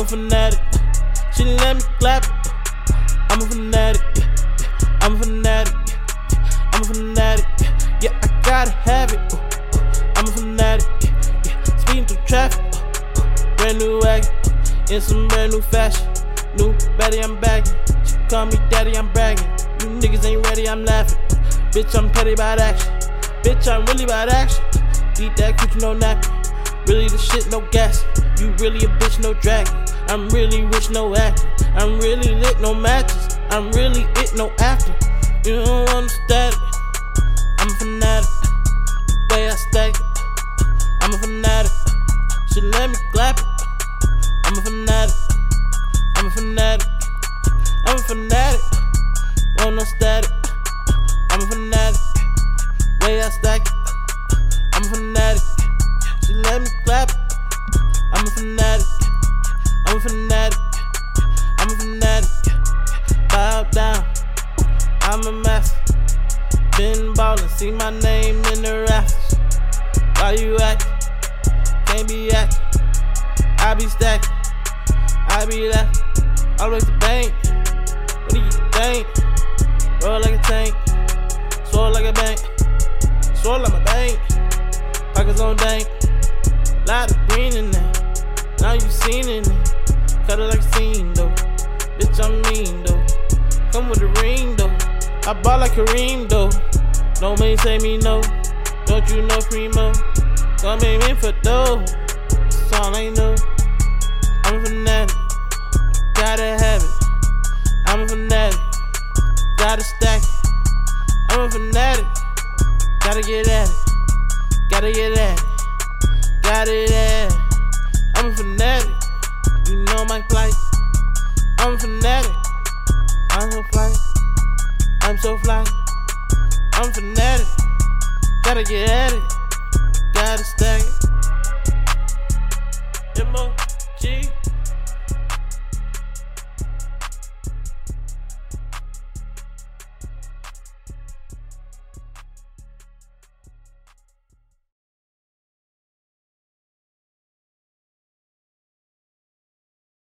I'm a fanatic. She let me clap. I'm a fanatic. I'm a fanatic. I'm a fanatic. Yeah, I gotta have it. Uh, I'm a fanatic. Yeah, speeding through traffic. Uh, brand new wagon. In some brand new fashion. New baddie, I'm bagging. She call me daddy, I'm bragging. You niggas ain't ready, I'm laughing. Bitch, I'm petty about action. Bitch, I'm really about action. Eat that coochie, no napkin. Really the shit, no gas. You really a bitch, no dragon. I'm really rich, no acting. I'm really lit, no matches. I'm really it, no acting. You don't understand it. I'm a fanatic. The way I stack it. I'm a fanatic. She let me clap it. I'm a fanatic. I'm a fanatic. I'm a fanatic. Want no static. I'm a fanatic. Way I stack it. Fanatic. I'm a fanatic. Bow down. I'm a master. Been ballin', see my name in the rafters. Why you actin'? Can't be actin'. I be stacking. I be laughing. All the bank. What do you think? Roll like a tank. Swore like a bank. Swore like my bank. Pockets on dank. Lot of green in there. Now you seen it. Cut it like a scene though. Bitch, I'm mean though. Come with a ring though. I ball like Kareem though. No man say me no. Don't you know primo? Come in for dough. That's all I know. I'm a fanatic. Gotta have it. I'm a fanatic. Gotta stack it. I'm a fanatic. Gotta get at it. Gotta get at it. Got it at it. I'm a fanatic. My plight. I'm fanatic. I'm so fly. I'm so fly. I'm fanatic. Gotta get at it.